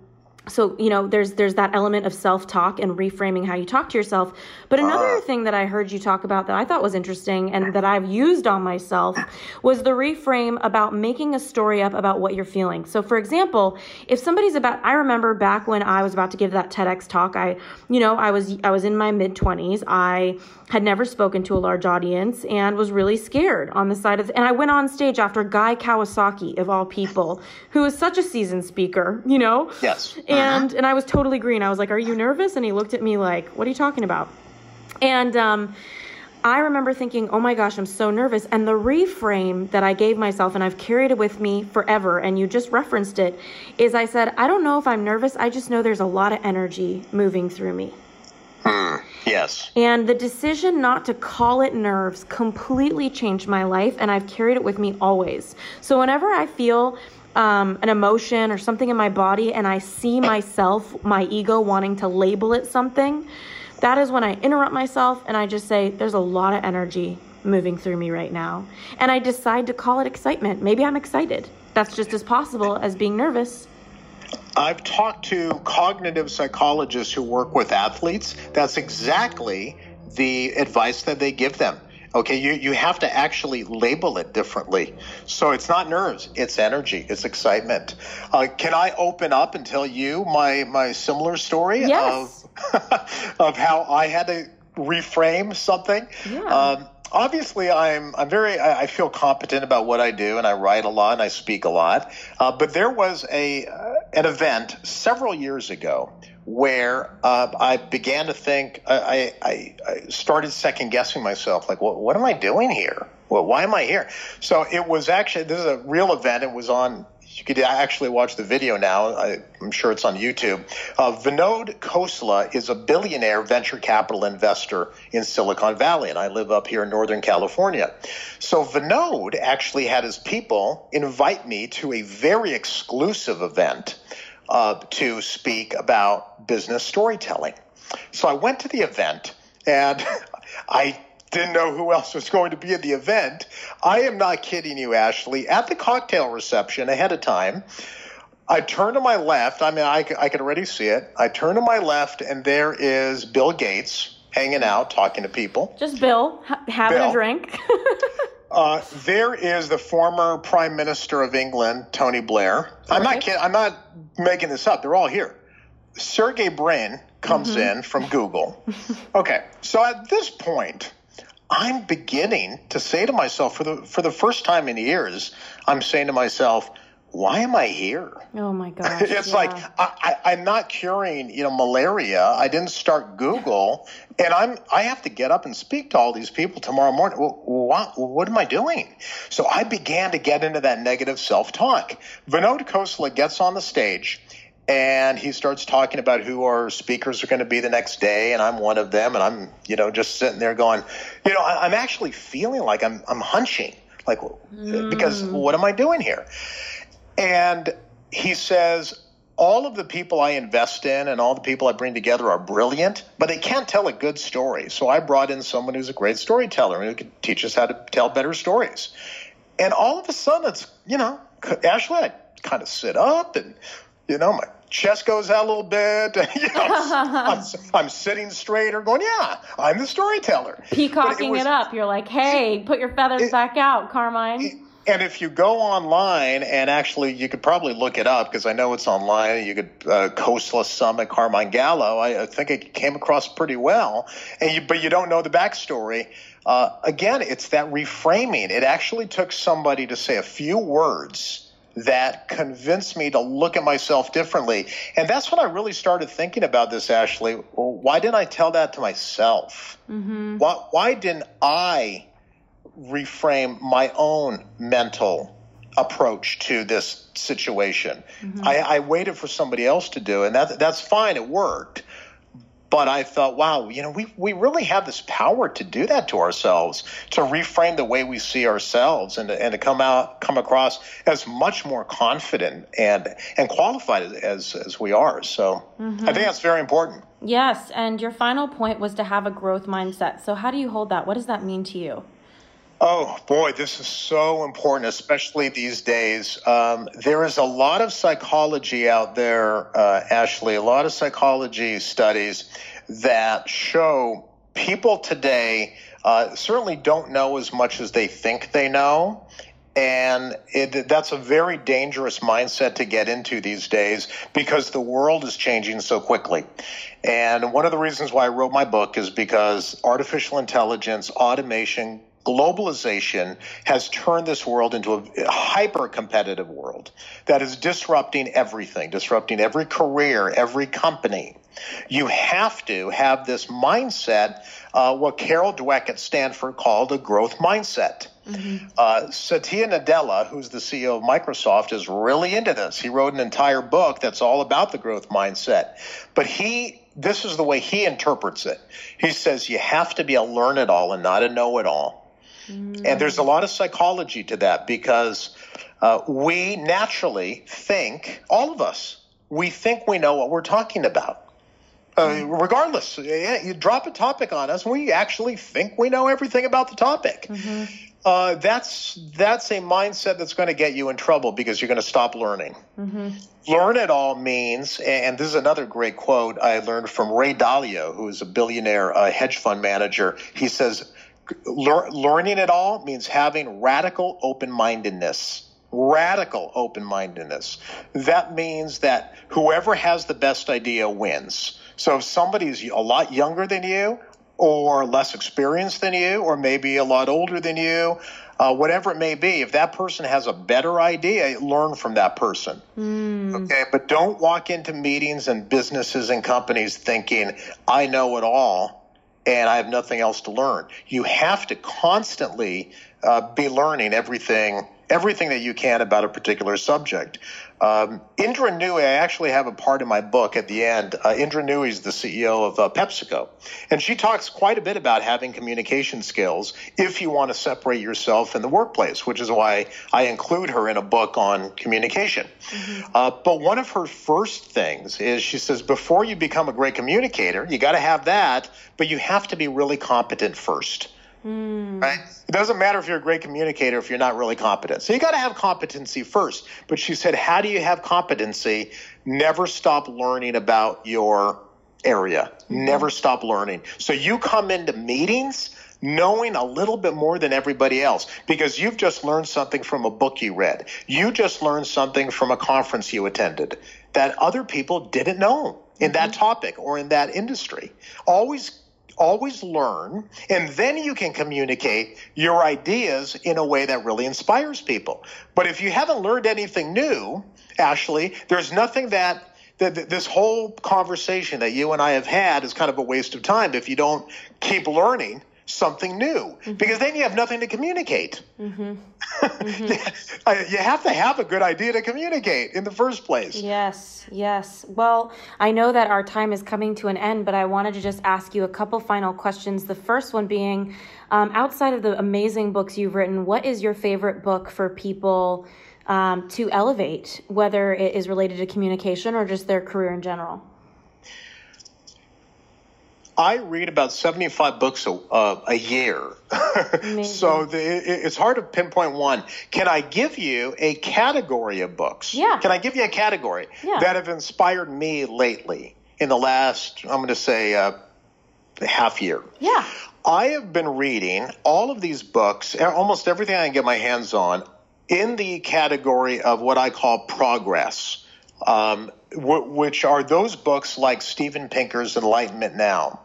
so you know there's there's that element of self-talk and reframing how you talk to yourself. But another uh, thing that i heard you talk about that i thought was interesting and that i've used on myself was the reframe about making a story up about what you're feeling. So for example if somebody's about i remember back when i was about to give that tedx talk i you know i was i was in my mid 20s i had never spoken to a large audience and was really scared on the side of and I went on stage after Guy Kawasaki of all people who is such a seasoned speaker you know? Yes and uh-huh. and I was totally green I was like are you nervous and he looked at me like what are you talking about and um I remember thinking, oh my gosh, I'm so nervous. And the reframe that I gave myself, and I've carried it with me forever, and you just referenced it, is I said, I don't know if I'm nervous. I just know there's a lot of energy moving through me. Mm, yes. And the decision not to call it nerves completely changed my life, and I've carried it with me always. So whenever I feel um, an emotion or something in my body and I see myself, my ego wanting to label it something, that is when I interrupt myself and I just say, there's a lot of energy moving through me right now. And I decide to call it excitement. Maybe I'm excited. That's just as possible as being nervous. I've talked to cognitive psychologists who work with athletes. That's exactly the advice that they give them. Okay, you, you have to actually label it differently. So it's not nerves, it's energy, it's excitement. Uh, can I open up and tell you my, my similar story yes. of, <laughs> of how I had to reframe something? Yeah. Um, obviously I'm I'm very I feel competent about what I do and I write a lot and I speak a lot. Uh, but there was a uh, an event several years ago where uh, I began to think I, I, I started second guessing myself like what what am I doing here? Well, why am I here? So it was actually this is a real event. It was on you could actually watch the video now. I, am sure it's on YouTube. Uh, Vinod Khosla is a billionaire venture capital investor in Silicon Valley, and I live up here in Northern California. So Vinod actually had his people invite me to a very exclusive event uh, to speak about business storytelling. So I went to the event, and <laughs> I didn't know who else was going to be at the event. I am not kidding you, Ashley. At the cocktail reception ahead of time, I turn to my left. I mean, I, I could already see it. I turn to my left, and there is Bill Gates hanging out, talking to people. Just Bill ha- having Bill. a drink. <laughs> uh, there is the former Prime Minister of England, Tony Blair. I'm not kidding. I'm not making this up. They're all here. Sergey Brin comes mm-hmm. in from Google. <laughs> Okay, so at this point, I'm beginning to say to myself for the for the first time in years, I'm saying to myself, why am I here? Oh my <laughs> gosh! it's yeah. like I, I, am not curing, you know, malaria. I didn't start Google, and I'm I have to get up and speak to all these people tomorrow morning. What what am I doing? So I began to get into that negative self talk. Vinod Khosla gets on the stage and he starts talking about who our speakers are going to be the next day and i'm one of them and i'm you know just sitting there going you know I, am actually feeling like i'm i'm hunching like mm. because what am i doing here and he says all of the people I invest in and all the people I bring together are brilliant, but they can't tell a good story. So I brought in someone who's a great storyteller and who can teach us how to tell better stories. And all of a sudden, it's, you know, Ashley, I kind of sit up and, you know, my chest goes out a little bit. <laughs> you know, I'm, <laughs> I'm, sitting straight or going, yeah, I'm the storyteller. Peacocking it, was, it, up. You're like, hey, put your feathers it, back out, Carmine. And if you go online and actually, you could probably look it up because I know it's online. You could uh, Khosla Summit Carmine Gallo. I, I, think it came across pretty well, and you, but you don't know the backstory. Uh, again, it's that reframing. It actually took somebody to say a few words that convinced me to look at myself differently. And that's when I really started thinking about this, Ashley. why didn't I tell that to myself? Mm-hmm. Why, why didn't I reframe my own mental approach to this situation? Mm-hmm. I, I, waited for somebody else to do, and that, that's fine. It worked but I thought, wow, you know, we we really have this power to do that to ourselves, to reframe the way we see ourselves, and to, and to come out come across as much more confident and and qualified as as we are. So mm-hmm. I think that's very important. Yes, and your final point was to have a growth mindset. So how do you hold that? What does that mean to you? Oh boy, this is so important, especially these days. Um, there is a lot of psychology out there, uh, Ashley, a lot of psychology studies that show people today uh, certainly don't know as much as they think they know. And it, that's a very dangerous mindset to get into these days because the world is changing so quickly. And one of the reasons why I wrote my book is because artificial intelligence, automation, globalization has turned this world into a hyper competitive world that is disrupting everything, disrupting every career, every company. You have to have this mindset, uh, what Carol Dweck at Stanford called a growth mindset. Mm-hmm. Uh, Satya Nadella, who's the CEO of Microsoft, is really into this. He wrote an entire book that's all about the growth mindset. But he, this is the way he interprets it. He says you have to be a learn it all and not a know it all. And there's a lot of psychology to that because uh, we naturally think, all of us, we think we know what we're talking about. Uh, regardless, you drop a topic on us, we actually think we know everything about the topic. Mm-hmm. Uh, that's that's a mindset that's going to get you in trouble because you're going to stop learning. Mm-hmm. Learn it all means, and this is another great quote I learned from Ray Dalio, who is a billionaire uh, hedge fund manager. He says, lear- learning it all means having radical open mindedness. Radical open mindedness. That means that whoever has the best idea wins. So if somebody's a lot younger than you, or less experienced than you, or maybe a lot older than you, uh, whatever it may be, if that person has a better idea, learn from that person. Mm. Okay, but don't walk into meetings and businesses and companies thinking, I know it all and I have nothing else to learn. You have to constantly uh, be learning everything everything that you can about a particular subject. Um, Indra Nooyi, I actually have a part in my book at the end. Uh, Indra Nooyi is the CEO of uh, PepsiCo, and she talks quite a bit about having communication skills if you want to separate yourself in the workplace, which is why I include her in a book on communication. Mm-hmm. Uh, but one of her first things is she says, before you become a great communicator, you got to have that, but you have to be really competent first. Mm. Right? It doesn't matter if you're a great communicator if you're not really competent. So you got to have competency first. But she said, how do you have competency? Never stop learning about your area. Mm-hmm. Never stop learning. So you come into meetings knowing a little bit more than everybody else because you've just learned something from a book you read. You just learned something from a conference you attended that other people didn't know in mm-hmm. that topic or in that industry. Always always learn, and then you can communicate your ideas in a way that really inspires people. But if you haven't learned anything new, Ashley, there's nothing that that this whole conversation that you and I have had is kind of a waste of time if you don't keep learning something new mm-hmm. because then you have nothing to communicate. Mm-hmm. <laughs> Mm-hmm. you have to have a good idea to communicate in the first place. Yes, yes. Well, I know that our time is coming to an end, but I wanted to just ask you a couple final questions. The first one being um, outside of the amazing books you've written, what is your favorite book for people? Um, to elevate, whether it is related to communication or just their career in general? I read about 75 books a, uh, a year. <laughs> so the, it, it's hard to pinpoint one. Can I give you a category of books? Yeah. Can I give you a category yeah. that have inspired me lately in the last, I'm going to say, uh, half year? Yeah. I have been reading all of these books, almost everything I can get my hands on, in the category of what I call progress, um, w- which are those books like Steven Pinker's Enlightenment Now.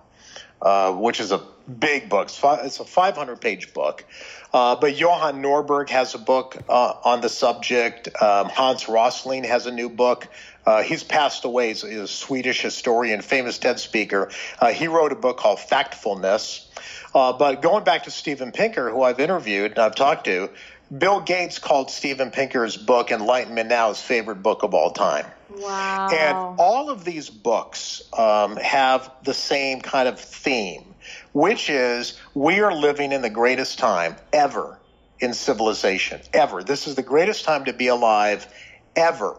Uh, which is a big book. It's a 500 page book. Uh, but Johan Norberg has a book uh, on the subject. Um, Hans Rosling has a new book. Uh, he's passed away. He's a Swedish historian, famous TED speaker. Uh, he wrote a book called Factfulness. but going back to Steven Pinker, who I've interviewed and I've talked to, Bill Gates called Steven Pinker's book Enlightenment Now his favorite book of all time. Wow. And all of these books um, have the same kind of theme, which is we are living in the greatest time ever in civilization, ever. This is the greatest time to be alive ever.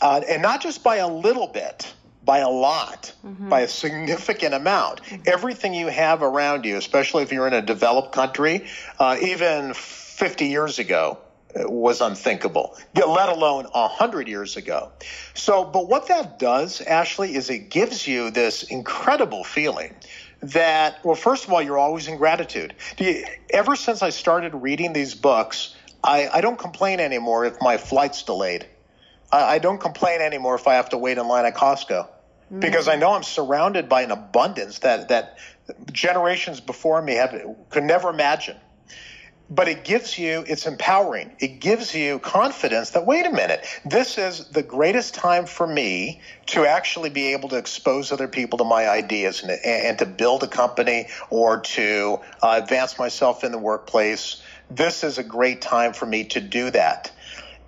Uh, and not just by a little bit, by a lot, mm-hmm. by a significant amount. Mm-hmm. Everything you have around you, especially if you're in a developed country, uh, even 50 years ago, was unthinkable, let alone a hundred years ago. So, but what that does, Ashley, is it gives you this incredible feeling that, well, first of all, you're always in gratitude. You, ever since I started reading these books, I, I don't complain anymore if my flight's delayed. I, I, don't complain anymore if I have to wait in line at Costco. Mm. Because I know I'm surrounded by an abundance that, that generations before me have could never imagine but it gives you, it's empowering. It gives you confidence that, wait a minute, this is the greatest time for me to actually be able to expose other people to my ideas and, and to build a company or to uh, advance myself in the workplace. This is a great time for me to do that.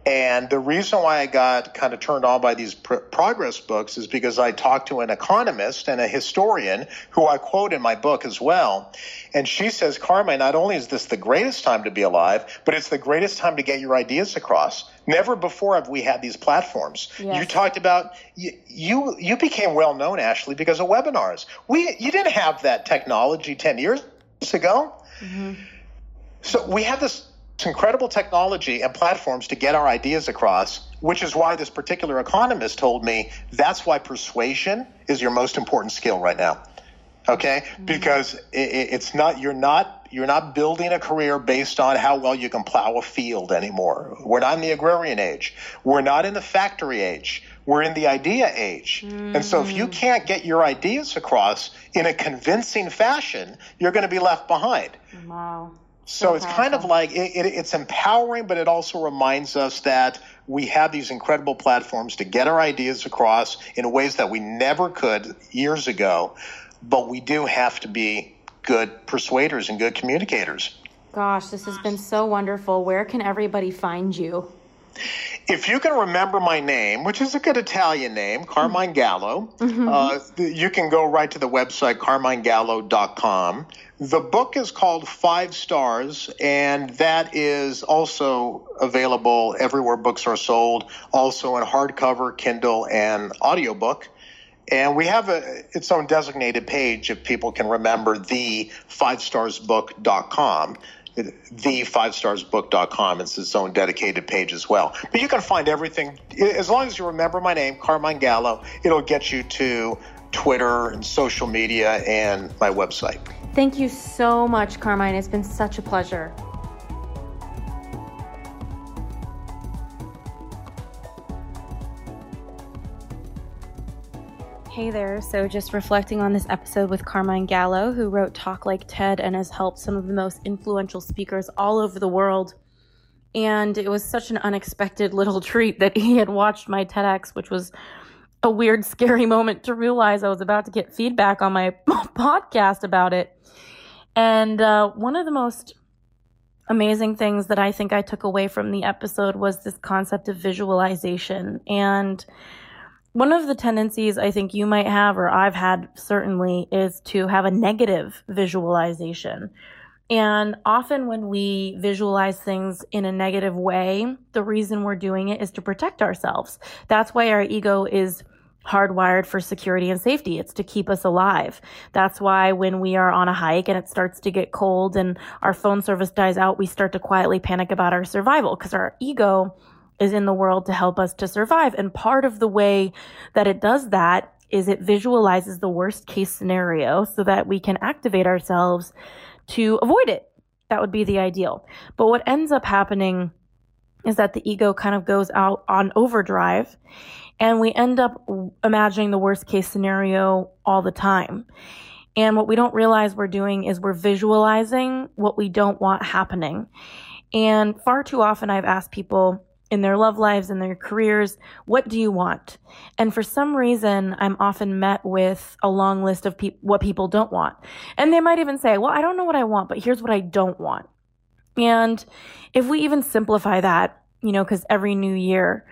And the reason why I got kind of turned on by these pr- progress books is because I talked to an economist and a historian who I quote in my book as well. And she says, Carmine, not only is this the greatest time to be alive, but it's the greatest time to get your ideas across. Never before have we had these platforms. Yes. You talked about you, you you became well known, Ashley, because of webinars. We you didn't have that technology ten years ago. Mm-hmm. So we have this incredible technology and platforms to get our ideas across, which is why this particular economist told me that's why persuasion is your most important skill right now. Okay, mm-hmm. because it, it's not you're not you're not building a career based on how well you can plow a field anymore. We're not in the agrarian age. We're not in the factory age. We're in the idea age. Mm. And so if you mm. can't get your ideas across in a convincing fashion, you're going to be left behind. Wow. So, so it's powerful. kind of like it, it, it's empowering, but it also reminds us that we have these incredible platforms to get our ideas across in ways that we never could years ago. But we do have to be good persuaders and good communicators. Gosh, this has been so wonderful. Where can everybody find you? if you can remember my name, which is a good Italian name, Carmine Gallo, mm-hmm. uh, you can go right to the website carminegallo.com. The book is called Five Stars, and that is also available everywhere books are sold, also in hardcover, Kindle, and audiobook. And we have a, its own designated page if people can remember the fivestarsbook.com the fivestarsbook.com. It's its own dedicated page as well. But you can find everything as long as you remember my name, Carmine Gallo. It'll get you to Twitter and social media and my website. Thank you so much, Carmine. It's been such a pleasure. Hey there. So, just reflecting on this episode with Carmine Gallo, who wrote Talk Like TED and has helped some of the most influential speakers all over the world. And it was such an unexpected little <laughs> treat that he had watched my TEDx, which was a weird, scary <laughs> moment to realize I was about to get feedback on my <laughs> podcast about it. And uh, one of the most amazing things that I think I took away from the episode was this concept of visualization. And one of the tendencies I think you might have, or I've had certainly, is to have a negative visualization. And often when we visualize things in a negative way, the reason we're doing it is to protect ourselves. That's why our ego is hardwired for security and safety. It's to keep us alive. That's why when we are on a hike and it starts to get cold and our phone service dies out, we start to quietly panic about our survival because our ego is in the world to help us to survive. And part of the way that it does that is it visualizes the worst case scenario so that we can activate ourselves to avoid it. That would be the ideal. But what ends up happening is that the ego kind of goes out on overdrive and we end up imagining the worst case scenario all the time. And what we don't realize we're doing is we're visualizing what we don't want happening. And far too often I've asked people, in their love lives and their careers. What do you want? And for some reason, I'm often met with a long list of pe- what people don't want. And they might even say, well, I don't know what I want, but here's what I don't want. And if we even simplify that, you know, because every new year,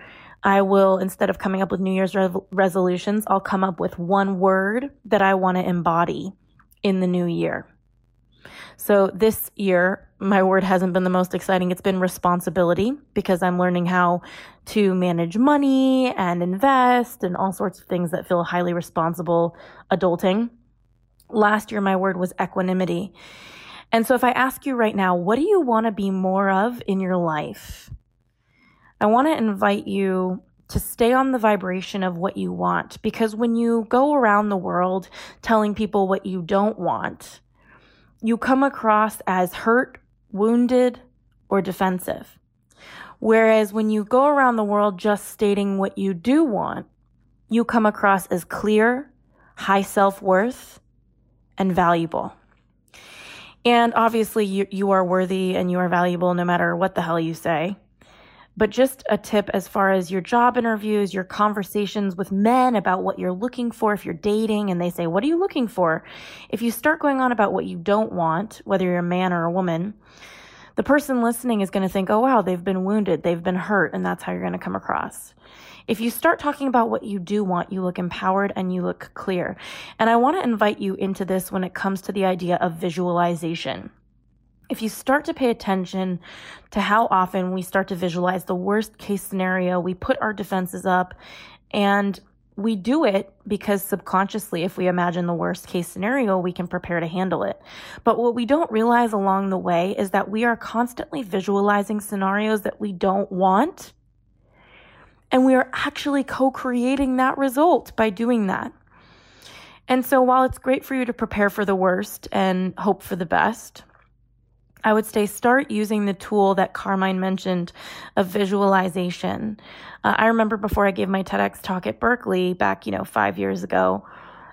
I will, instead of coming up with New Year's re- resolutions, I'll come up with one word that I want to embody in the new year. So this year, my word hasn't been the most exciting. It's been responsibility because I'm learning how to manage money and invest and all sorts of things that feel highly responsible adulting. Last year, my word was equanimity. And so if I ask you right now, what do you want to be more of in your life? I want to invite you to stay on the vibration of what you want because when you go around the world telling people what you don't want, you come across as hurt, wounded, or defensive. Whereas when you go around the world just stating what you do want, you come across as clear, high self worth, and valuable. And obviously, you, you are worthy and you are valuable no matter what the hell you say. But just a tip as far as your job interviews, your conversations with men about what you're looking for if you're dating and they say, What are you looking for? If you start going on about what you don't want, whether you're a man or a woman, the person listening is going to think, Oh, wow, they've been wounded, they've been hurt, and that's how you're going to come across. If you start talking about what you do want, you look empowered and you look clear. And I want to invite you into this when it comes to the idea of visualization if you start to pay attention to how often we start to visualize the worst case scenario, we put our defenses up and we do it because subconsciously, if we imagine the worst case scenario, we can prepare to handle it. But what we don't realize along the way is that we are constantly visualizing scenarios that we don't want. And we are actually co creating that result by doing that. And so while it's great for you to prepare for the worst and hope for the best, I would say start using the tool that Carmine mentioned of visualization. Uh, I remember before I gave my TEDx talk at Berkeley back, you know, five years ago,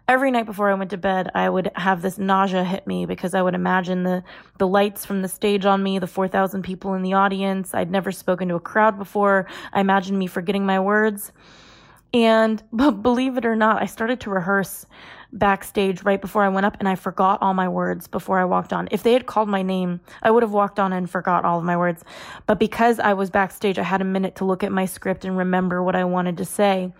every night before I went to bed, I would have this nausea hit me because I would imagine the, the lights from the stage on me, the 4,000 people in the audience. I'd never spoken to a crowd before. I imagined me forgetting my words. And but <laughs> believe it or not, I started to rehearse backstage right before I went up and I forgot all my words before I walked on. If they had called my name, I would have walked on and forgot all of my words. But because I was backstage, I had a minute to look at my script and remember what I wanted to say.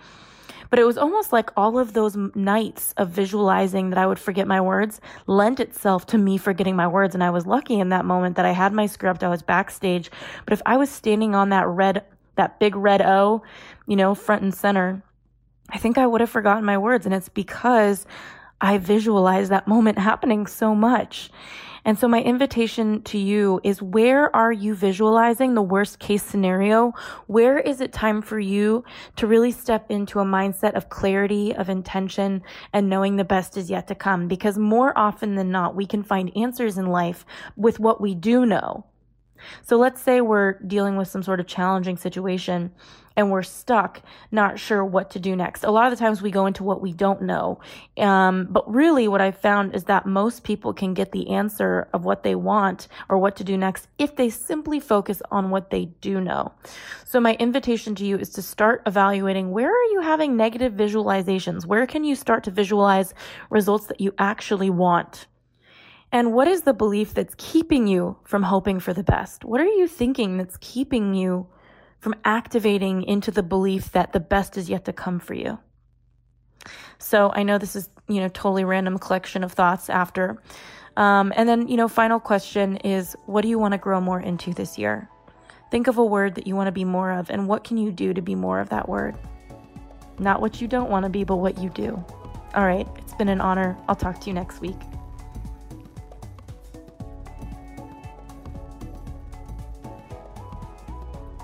But it was almost like all of those nights of visualizing that I would forget my words lent itself to me forgetting my words. And I was lucky in that moment that I had my script, I was backstage. But if I was standing on that red, that big red O, you know, front and center, I think I would have forgotten my words. And it's because I visualize that moment happening so much. And so my invitation to you is where are you visualizing the worst case scenario? Where is it time for you to really step into a mindset of clarity, of intention, and knowing the best is yet to come? Because more often than not, we can find answers in life with what we do know. So let's say we're dealing with some sort of challenging situation and we're stuck, not sure what to do next. A lot of the times we go into what we don't know. Um, but really, what I've found is that most people can get the answer of what they want or what to do next if they simply focus on what they do know. So, my invitation to you is to start evaluating where are you having negative visualizations? Where can you start to visualize results that you actually want? And what is the belief that's keeping you from hoping for the best? What are you thinking that's keeping you from activating into the belief that the best is yet to come for you? So I know this is, you know, totally random collection of thoughts after. Um, and then, you know, final question is what do you want to grow more into this year? Think of a word that you want to be more of, and what can you do to be more of that word? Not what you don't want to be, but what you do. All right, it's been an honor. I'll talk to you next week.